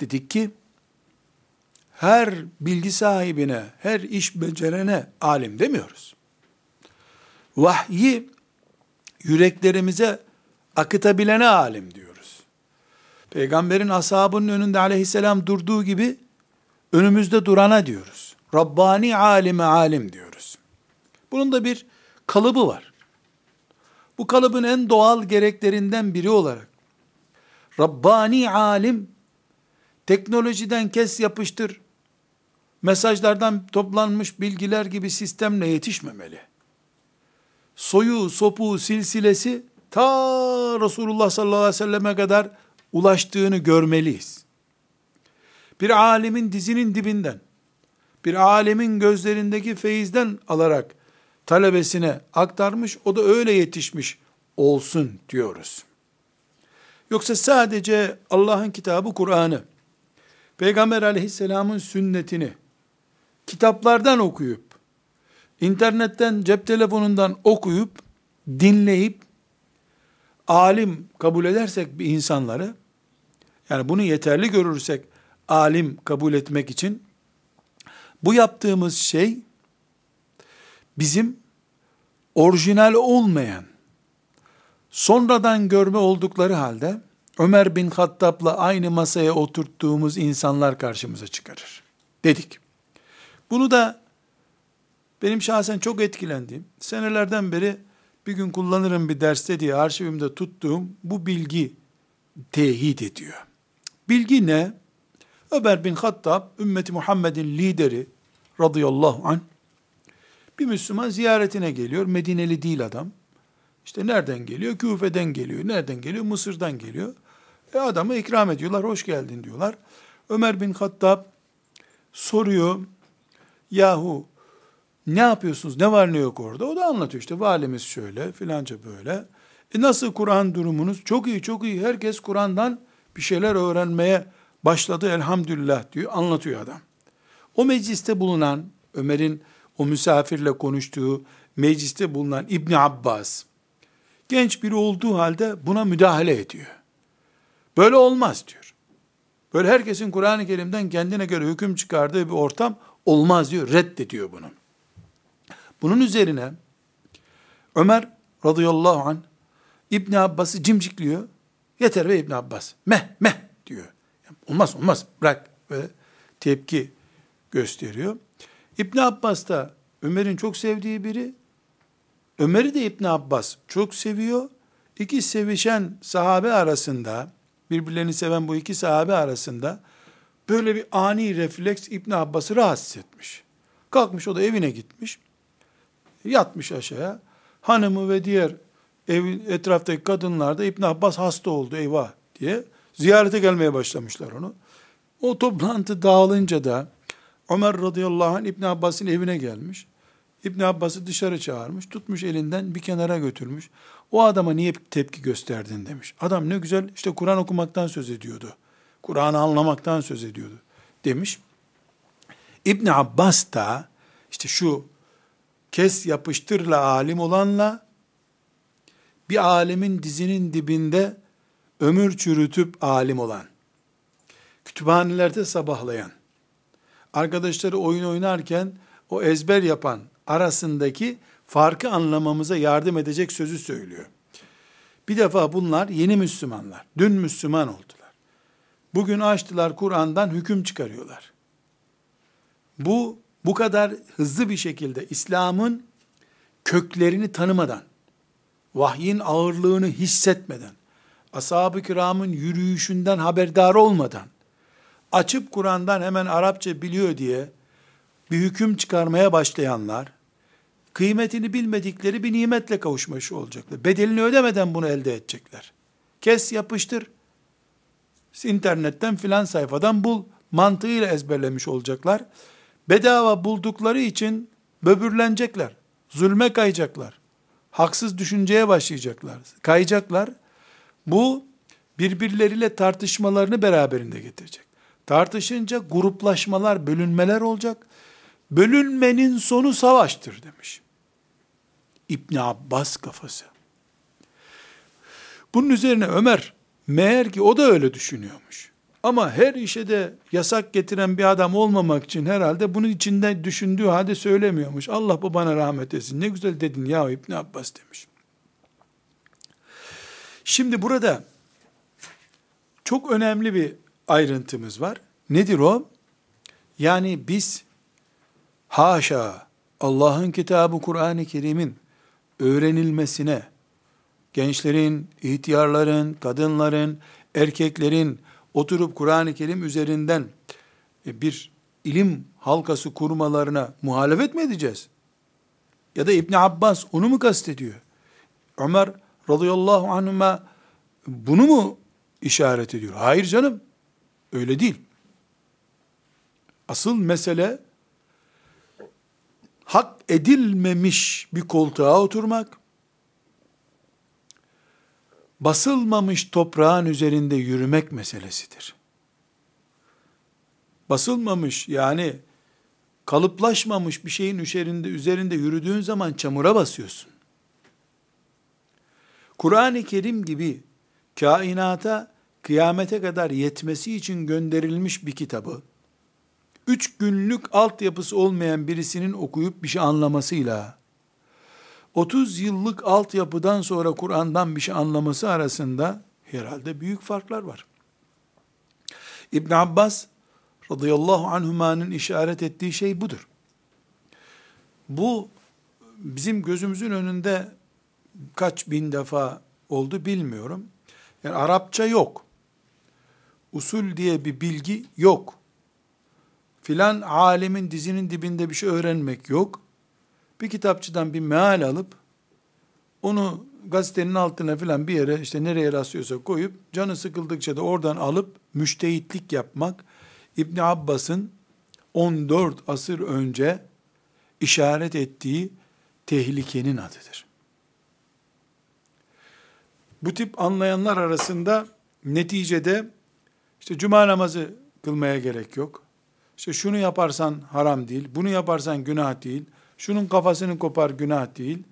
Dedik ki her bilgi sahibine, her iş becerene alim demiyoruz. Vahyi yüreklerimize akıtabilene alim diyoruz. Peygamberin ashabının önünde aleyhisselam durduğu gibi önümüzde durana diyoruz. Rabbani alime alim diyoruz. Bunun da bir kalıbı var. Bu kalıbın en doğal gereklerinden biri olarak Rabbani alim teknolojiden kes yapıştır mesajlardan toplanmış bilgiler gibi sistemle yetişmemeli. Soyu, sopu, silsilesi ta Resulullah sallallahu aleyhi ve selleme kadar ulaştığını görmeliyiz. Bir alimin dizinin dibinden, bir alimin gözlerindeki feyizden alarak talebesine aktarmış, o da öyle yetişmiş olsun diyoruz. Yoksa sadece Allah'ın kitabı Kur'an'ı, Peygamber aleyhisselamın sünnetini kitaplardan okuyup, internetten, cep telefonundan okuyup, dinleyip, alim kabul edersek bir insanları, yani bunu yeterli görürsek, alim kabul etmek için, bu yaptığımız şey, bizim orijinal olmayan, sonradan görme oldukları halde, Ömer bin Hattab'la aynı masaya oturttuğumuz insanlar karşımıza çıkarır. Dedik. Bunu da benim şahsen çok etkilendiğim, senelerden beri bir gün kullanırım bir derste diye arşivimde tuttuğum bu bilgi teyit ediyor. Bilgi ne? Ömer bin Hattab, ümmeti Muhammed'in lideri radıyallahu anh, bir Müslüman ziyaretine geliyor. Medineli değil adam. İşte nereden geliyor? Küfe'den geliyor. Nereden geliyor? Mısır'dan geliyor. E adamı ikram ediyorlar. Hoş geldin diyorlar. Ömer bin Hattab soruyor. Yahu ne yapıyorsunuz? Ne var ne yok orada? O da anlatıyor işte valimiz şöyle filanca böyle. E nasıl Kur'an durumunuz? Çok iyi çok iyi. Herkes Kur'an'dan bir şeyler öğrenmeye başladı elhamdülillah diyor. Anlatıyor adam. O mecliste bulunan Ömer'in o misafirle konuştuğu mecliste bulunan İbni Abbas genç biri olduğu halde buna müdahale ediyor. Böyle olmaz diyor. Böyle herkesin Kur'an-ı Kerim'den kendine göre hüküm çıkardığı bir ortam olmaz diyor. Reddediyor bunu. Bunun üzerine Ömer radıyallahu an İbn Abbas'ı cimcikliyor. Yeter ve İbn Abbas. Meh meh diyor. Olmaz olmaz bırak ve tepki gösteriyor. İbn Abbas da Ömer'in çok sevdiği biri. Ömer'i de İbn Abbas çok seviyor. İki sevişen sahabe arasında, birbirlerini seven bu iki sahabe arasında böyle bir ani refleks İbn Abbas'ı rahatsız etmiş. Kalkmış o da evine gitmiş. Yatmış aşağıya. Hanımı ve diğer ev, etraftaki kadınlar da İbn Abbas hasta oldu eyvah diye ziyarete gelmeye başlamışlar onu. O toplantı dağılınca da Ömer radıyallahu anh İbn Abbas'ın evine gelmiş. İbn Abbas'ı dışarı çağırmış, tutmuş elinden bir kenara götürmüş. O adama niye tepki gösterdin demiş. Adam ne güzel işte Kur'an okumaktan söz ediyordu. Kur'an'ı anlamaktan söz ediyordu demiş. İbn Abbas da işte şu kes yapıştırla alim olanla bir alemin dizinin dibinde ömür çürütüp alim olan, kütüphanelerde sabahlayan, arkadaşları oyun oynarken o ezber yapan arasındaki farkı anlamamıza yardım edecek sözü söylüyor. Bir defa bunlar yeni Müslümanlar. Dün Müslüman oldular. Bugün açtılar Kur'an'dan hüküm çıkarıyorlar. Bu bu kadar hızlı bir şekilde İslam'ın köklerini tanımadan, vahyin ağırlığını hissetmeden, ashab-ı kiramın yürüyüşünden haberdar olmadan, açıp Kur'an'dan hemen Arapça biliyor diye bir hüküm çıkarmaya başlayanlar, kıymetini bilmedikleri bir nimetle kavuşmuş olacaklar. Bedelini ödemeden bunu elde edecekler. Kes yapıştır. İnternetten filan sayfadan bul. Mantığıyla ezberlemiş olacaklar. Bedava buldukları için böbürlenecekler. Zulme kayacaklar. Haksız düşünceye başlayacaklar. Kayacaklar. Bu birbirleriyle tartışmalarını beraberinde getirecek. Tartışınca gruplaşmalar, bölünmeler olacak. Bölünmenin sonu savaştır demiş. İbn Abbas kafası. Bunun üzerine Ömer meğer ki o da öyle düşünüyormuş. Ama her işe de yasak getiren bir adam olmamak için herhalde bunun içinde düşündüğü halde söylemiyormuş. Allah babana rahmet etsin. Ne güzel dedin ya İbn Abbas demiş. Şimdi burada çok önemli bir ayrıntımız var. Nedir o? Yani biz haşa Allah'ın kitabı Kur'an-ı Kerim'in öğrenilmesine, gençlerin, ihtiyarların, kadınların, erkeklerin oturup Kur'an-ı Kerim üzerinden e, bir ilim halkası kurmalarına muhalefet mi edeceğiz? Ya da İbn Abbas onu mu kastediyor? Ömer radıyallahu anhuma bunu mu işaret ediyor? Hayır canım. Öyle değil. Asıl mesele hak edilmemiş bir koltuğa oturmak, basılmamış toprağın üzerinde yürümek meselesidir. Basılmamış yani kalıplaşmamış bir şeyin üzerinde üzerinde yürüdüğün zaman çamura basıyorsun. Kur'an-ı Kerim gibi kainata kıyamete kadar yetmesi için gönderilmiş bir kitabı, üç günlük altyapısı olmayan birisinin okuyup bir şey anlamasıyla, 30 yıllık altyapıdan sonra Kur'an'dan bir şey anlaması arasında herhalde büyük farklar var. İbn Abbas radıyallahu anhümanın işaret ettiği şey budur. Bu bizim gözümüzün önünde kaç bin defa oldu bilmiyorum. Yani Arapça yok. Usul diye bir bilgi yok. Filan alemin dizinin dibinde bir şey öğrenmek yok. Bir kitapçıdan bir meal alıp onu gazetenin altına filan bir yere işte nereye rastlıyorsa koyup canı sıkıldıkça da oradan alıp müştehitlik yapmak İbn Abbas'ın 14 asır önce işaret ettiği tehlikenin adıdır. Bu tip anlayanlar arasında neticede işte cuma namazı kılmaya gerek yok. İşte şunu yaparsan haram değil, bunu yaparsan günah değil, şunun kafasını kopar günah değil.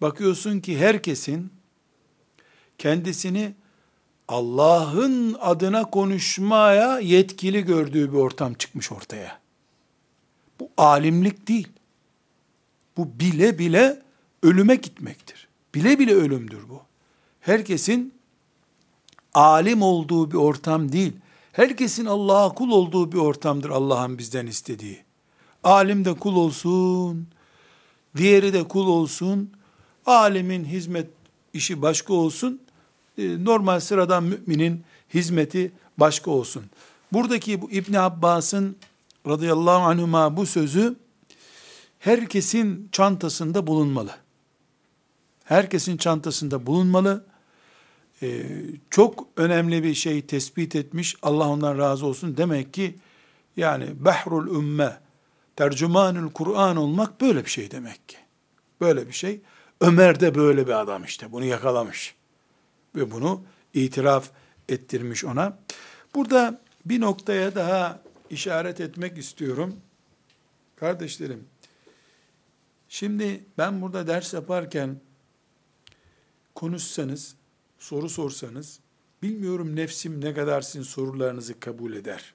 Bakıyorsun ki herkesin kendisini Allah'ın adına konuşmaya yetkili gördüğü bir ortam çıkmış ortaya. Bu alimlik değil. Bu bile bile ölüme gitmektir. Bile bile ölümdür bu herkesin alim olduğu bir ortam değil. Herkesin Allah'a kul olduğu bir ortamdır Allah'ın bizden istediği. Alim de kul olsun, diğeri de kul olsun, alimin hizmet işi başka olsun, e, normal sıradan müminin hizmeti başka olsun. Buradaki bu İbn Abbas'ın radıyallahu anhuma bu sözü herkesin çantasında bulunmalı. Herkesin çantasında bulunmalı e, çok önemli bir şey tespit etmiş. Allah ondan razı olsun. Demek ki yani behrul ümme tercümanül Kur'an olmak böyle bir şey demek ki. Böyle bir şey. Ömer de böyle bir adam işte. Bunu yakalamış. Ve bunu itiraf ettirmiş ona. Burada bir noktaya daha işaret etmek istiyorum. Kardeşlerim, şimdi ben burada ders yaparken konuşsanız, soru sorsanız, bilmiyorum nefsim ne kadar sizin sorularınızı kabul eder.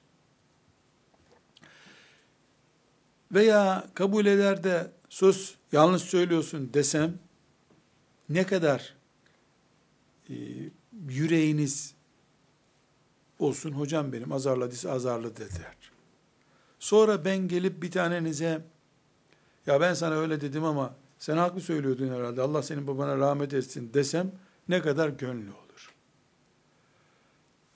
Veya kabul eder de sus yanlış söylüyorsun desem, ne kadar e, yüreğiniz olsun hocam benim azarladıysa azarlı dediler. Sonra ben gelip bir tanenize ya ben sana öyle dedim ama sen haklı söylüyordun herhalde Allah senin babana rahmet etsin desem ne kadar gönlü olur.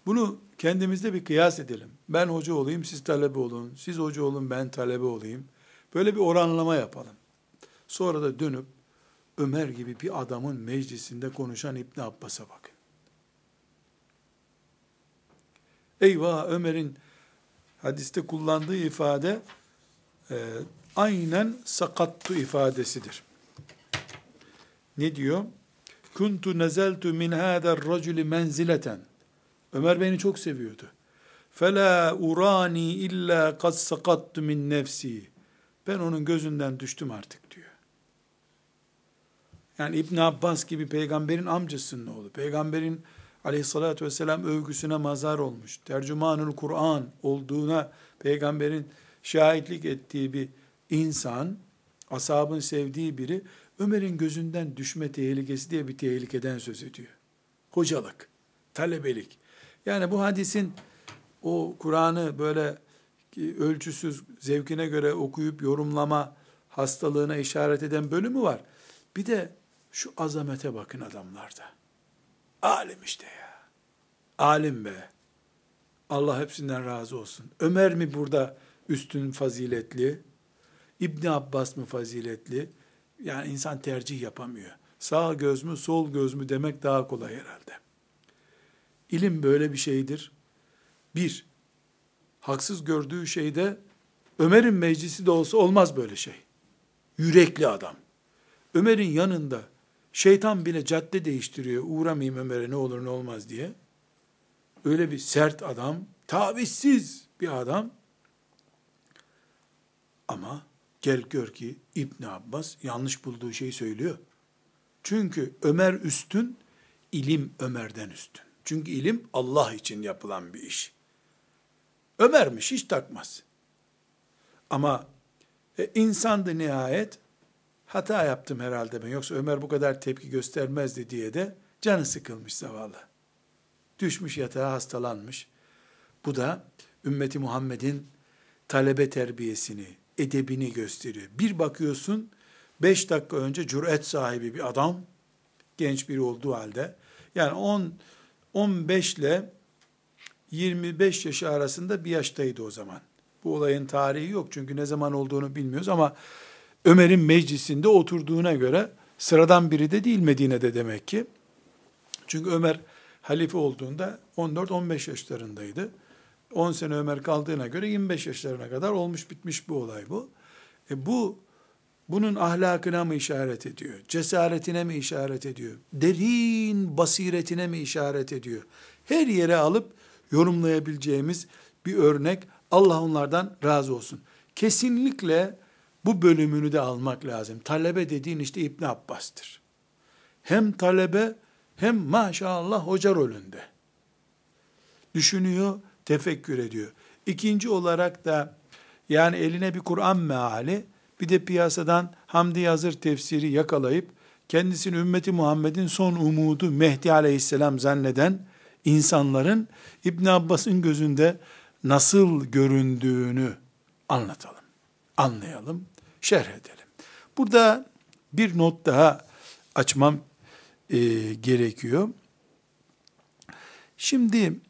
Bunu kendimizde bir kıyas edelim. Ben hoca olayım, siz talebe olun. Siz hoca olun, ben talebe olayım. Böyle bir oranlama yapalım. Sonra da dönüp Ömer gibi bir adamın meclisinde konuşan İbn Abbas'a bakın. Eyvah Ömer'in hadiste kullandığı ifade e, aynen sakattu ifadesidir. Ne diyor? Kuntu nezeltu min hâder raculi menzileten. Ömer beni çok seviyordu. Fela urani illa kad sakattu min nefsi. Ben onun gözünden düştüm artık diyor. Yani İbn Abbas gibi peygamberin amcasının oğlu. Peygamberin aleyhissalatü vesselam övgüsüne mazar olmuş. Tercümanül Kur'an olduğuna peygamberin şahitlik ettiği bir insan, ashabın sevdiği biri, Ömer'in gözünden düşme tehlikesi diye bir tehlikeden söz ediyor. Hocalık, talebelik. Yani bu hadisin o Kur'an'ı böyle ölçüsüz, zevkine göre okuyup yorumlama hastalığına işaret eden bölümü var. Bir de şu azamete bakın adamlarda. Alim işte ya. Alim be. Allah hepsinden razı olsun. Ömer mi burada üstün faziletli? İbn Abbas mı faziletli? Yani insan tercih yapamıyor. Sağ göz mü, sol göz mü demek daha kolay herhalde. İlim böyle bir şeydir. Bir, haksız gördüğü şeyde Ömer'in meclisi de olsa olmaz böyle şey. Yürekli adam. Ömer'in yanında şeytan bile cadde değiştiriyor. Uğramayayım Ömer'e ne olur ne olmaz diye. Öyle bir sert adam, tavizsiz bir adam. Ama gel gör ki İbn Abbas yanlış bulduğu şeyi söylüyor. Çünkü Ömer üstün, ilim Ömer'den üstün. Çünkü ilim Allah için yapılan bir iş. Ömer'miş hiç takmaz. Ama e, insandı nihayet hata yaptım herhalde ben yoksa Ömer bu kadar tepki göstermezdi diye de canı sıkılmış zavallı. Düşmüş yatağa hastalanmış. Bu da ümmeti Muhammed'in talebe terbiyesini, edebini gösteriyor. Bir bakıyorsun, beş dakika önce cüret sahibi bir adam, genç biri olduğu halde, yani 10, 15 ile 25 yaşı arasında bir yaştaydı o zaman. Bu olayın tarihi yok çünkü ne zaman olduğunu bilmiyoruz ama Ömer'in meclisinde oturduğuna göre sıradan biri de değil Medine'de demek ki. Çünkü Ömer halife olduğunda 14-15 yaşlarındaydı. 10 sene Ömer kaldığına göre 25 yaşlarına kadar olmuş bitmiş bu olay bu. E bu bunun ahlakına mı işaret ediyor? Cesaretine mi işaret ediyor? Derin basiretine mi işaret ediyor? Her yere alıp yorumlayabileceğimiz bir örnek. Allah onlardan razı olsun. Kesinlikle bu bölümünü de almak lazım. Talebe dediğin işte İbn Abbas'tır. Hem talebe hem maşallah hoca rolünde. Düşünüyor, tefekkür ediyor. İkinci olarak da yani eline bir Kur'an meali, bir de piyasadan Hamdi Yazır tefsiri yakalayıp kendisini ümmeti Muhammed'in son umudu Mehdi aleyhisselam zanneden insanların İbn Abbas'ın gözünde nasıl göründüğünü anlatalım, anlayalım, şerh edelim. Burada bir not daha açmam e, gerekiyor. Şimdi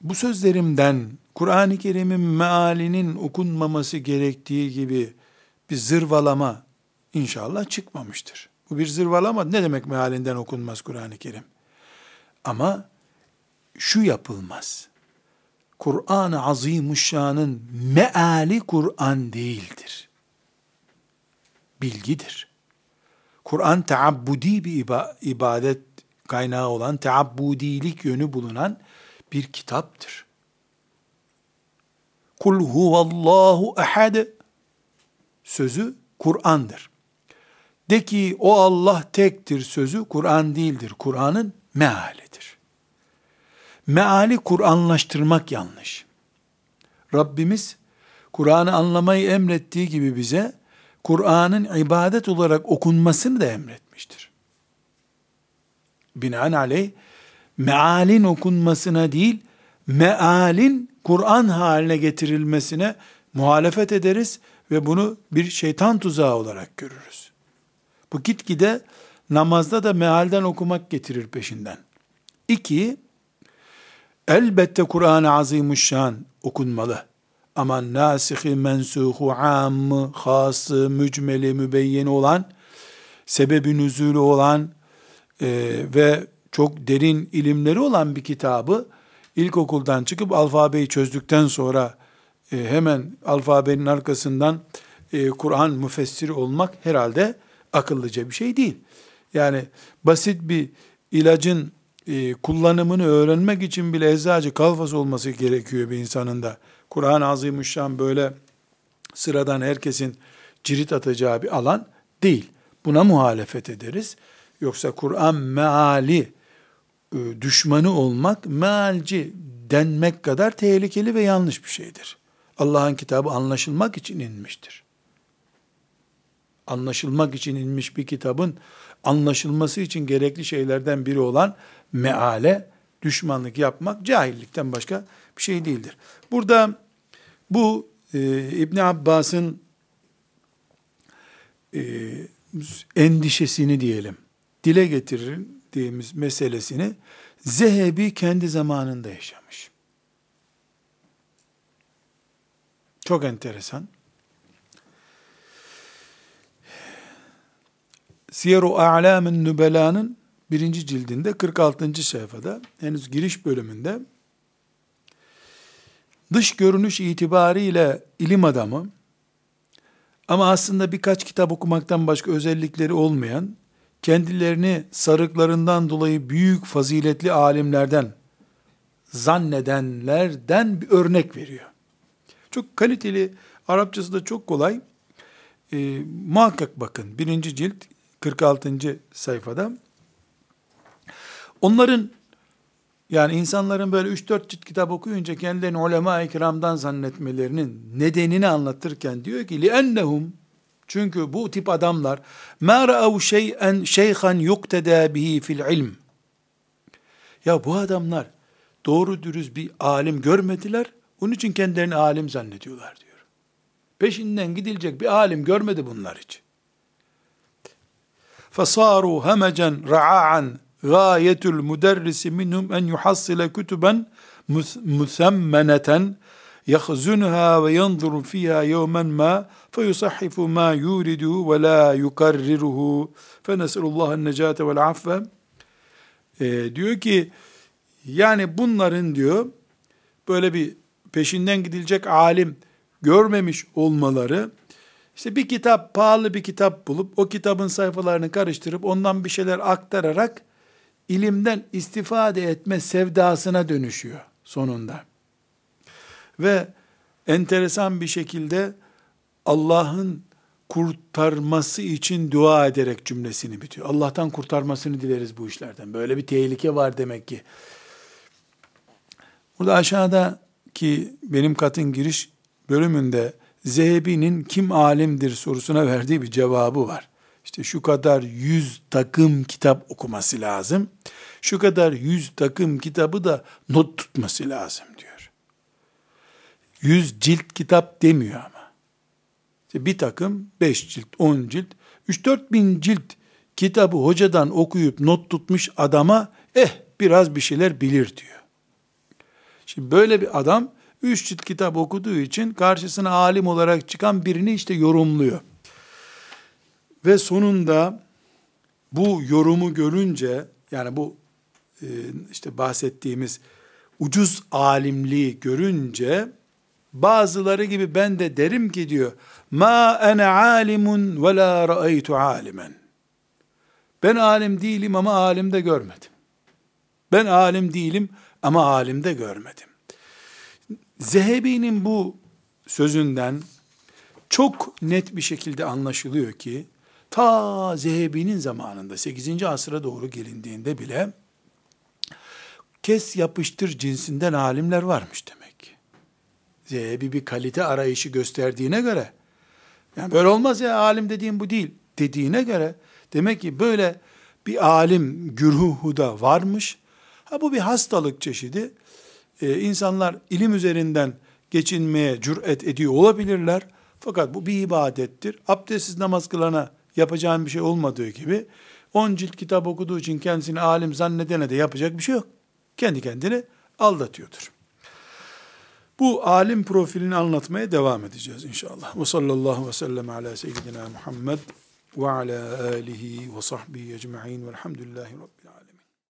bu sözlerimden Kur'an-ı Kerim'in mealinin okunmaması gerektiği gibi bir zırvalama inşallah çıkmamıştır. Bu bir zırvalama ne demek mealinden okunmaz Kur'an-ı Kerim? Ama şu yapılmaz. Kur'an-ı Azimuşşan'ın meali Kur'an değildir. Bilgidir. Kur'an taabbudi bir ibadet kaynağı olan, teabbudilik yönü bulunan bir kitaptır. Kul huvallahu ehad sözü Kur'an'dır. De ki o Allah tektir sözü Kur'an değildir. Kur'an'ın mealidir. Meali Kur'anlaştırmak yanlış. Rabbimiz Kur'an'ı anlamayı emrettiği gibi bize Kur'an'ın ibadet olarak okunmasını da emretmiştir. Binaenaleyh mealin okunmasına değil, mealin Kur'an haline getirilmesine muhalefet ederiz ve bunu bir şeytan tuzağı olarak görürüz. Bu gitgide namazda da mealden okumak getirir peşinden. İki, elbette Kur'an-ı Azimuşşan okunmalı. Ama nasihi, mensuhu, ammı, hası, mücmeli, mübeyyeni olan, sebebi nüzulü olan e, ve çok derin ilimleri olan bir kitabı ilkokuldan çıkıp alfabeyi çözdükten sonra e, hemen alfabenin arkasından e, Kur'an müfessiri olmak herhalde akıllıca bir şey değil. Yani basit bir ilacın e, kullanımını öğrenmek için bile eczacı kalfası olması gerekiyor bir insanın da. Kur'an-ı Azimüşşan böyle sıradan herkesin cirit atacağı bir alan değil. Buna muhalefet ederiz. Yoksa Kur'an meali e, düşmanı olmak, mealci denmek kadar tehlikeli ve yanlış bir şeydir. Allah'ın kitabı anlaşılmak için inmiştir anlaşılmak için inmiş bir kitabın anlaşılması için gerekli şeylerden biri olan meale düşmanlık yapmak cahillikten başka bir şey değildir. Burada bu e, İbn Abbas'ın e, endişesini diyelim dile getirdiğimiz meselesini Zehebi kendi zamanında yaşamış. Çok enteresan. Siyer-u A'lamın Nübela'nın birinci cildinde 46. sayfada henüz giriş bölümünde dış görünüş itibariyle ilim adamı ama aslında birkaç kitap okumaktan başka özellikleri olmayan kendilerini sarıklarından dolayı büyük faziletli alimlerden zannedenlerden bir örnek veriyor. Çok kaliteli, Arapçası da çok kolay. E, muhakkak bakın birinci cilt 46. sayfada. Onların yani insanların böyle 3-4 cilt kitap okuyunca kendilerini ulema-i kiramdan zannetmelerinin nedenini anlatırken diyor ki لِأَنَّهُمْ çünkü bu tip adamlar مَا رَأَوْ شَيْئًا شَيْخًا يُقْتَدَى بِهِ fil ilm. Ya bu adamlar doğru dürüst bir alim görmediler. Onun için kendilerini alim zannediyorlar diyor. Peşinden gidilecek bir alim görmedi bunlar için. فصاروا همجا رعاعا gayetül müderrisi minhum en yuhassile kütüben müsemmeneten yahzunha ve yanzuru fiha yevmen ma feyusahhifu ma yuridu ve la yukarriruhu. Fe neselullahın necate vel affe. Ee, diyor ki yani bunların diyor böyle bir peşinden gidilecek alim görmemiş olmaları işte bir kitap pahalı bir kitap bulup o kitabın sayfalarını karıştırıp ondan bir şeyler aktararak ilimden istifade etme sevdasına dönüşüyor sonunda. Ve enteresan bir şekilde Allah'ın kurtarması için dua ederek cümlesini bitiyor. Allah'tan kurtarmasını dileriz bu işlerden. Böyle bir tehlike var demek ki. Burada aşağıda ki benim katın giriş bölümünde Zehebi'nin kim alimdir sorusuna verdiği bir cevabı var. İşte şu kadar yüz takım kitap okuması lazım. Şu kadar yüz takım kitabı da not tutması lazım diyor. Yüz cilt kitap demiyor ama. İşte bir takım beş cilt, on cilt, üç dört bin cilt kitabı hocadan okuyup not tutmuş adama eh biraz bir şeyler bilir diyor. Şimdi böyle bir adam üç cilt kitap okuduğu için karşısına alim olarak çıkan birini işte yorumluyor. Ve sonunda bu yorumu görünce yani bu e, işte bahsettiğimiz ucuz alimliği görünce bazıları gibi ben de derim ki diyor ma ene alimun ve la ra'aytu alimen. Ben alim değilim ama alimde görmedim. Ben alim değilim ama alimde görmedim. Zehebi'nin bu sözünden çok net bir şekilde anlaşılıyor ki ta Zehebi'nin zamanında 8. asıra doğru gelindiğinde bile kes yapıştır cinsinden alimler varmış demek. Zehebi bir kalite arayışı gösterdiğine göre yani böyle olmaz ya alim dediğim bu değil dediğine göre demek ki böyle bir alim güruhu da varmış. Ha bu bir hastalık çeşidi. Ee, insanlar ilim üzerinden geçinmeye cüret ediyor olabilirler. Fakat bu bir ibadettir. Abdestsiz namaz kılana yapacağın bir şey olmadığı gibi 10 cilt kitap okuduğu için kendisini alim zannedene de yapacak bir şey yok. Kendi kendini aldatıyordur. Bu alim profilini anlatmaya devam edeceğiz inşallah. Ve sallallahu ve sellem ala seyyidina Muhammed ve ala alihi ve sahbihi ecma'in velhamdülillahi rabbil